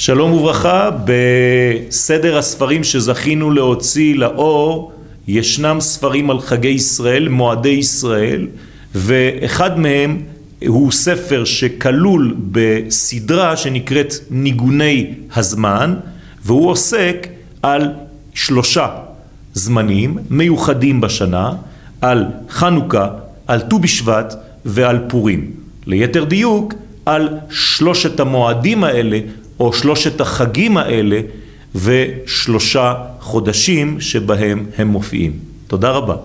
שלום וברכה, בסדר הספרים שזכינו להוציא לאור ישנם ספרים על חגי ישראל, מועדי ישראל, ואחד מהם הוא ספר שכלול בסדרה שנקראת ניגוני הזמן, והוא עוסק על שלושה זמנים מיוחדים בשנה, על חנוכה, על ט"ו בשבט ועל פורים. ליתר דיוק, על שלושת המועדים האלה או שלושת החגים האלה ושלושה חודשים שבהם הם מופיעים. תודה רבה.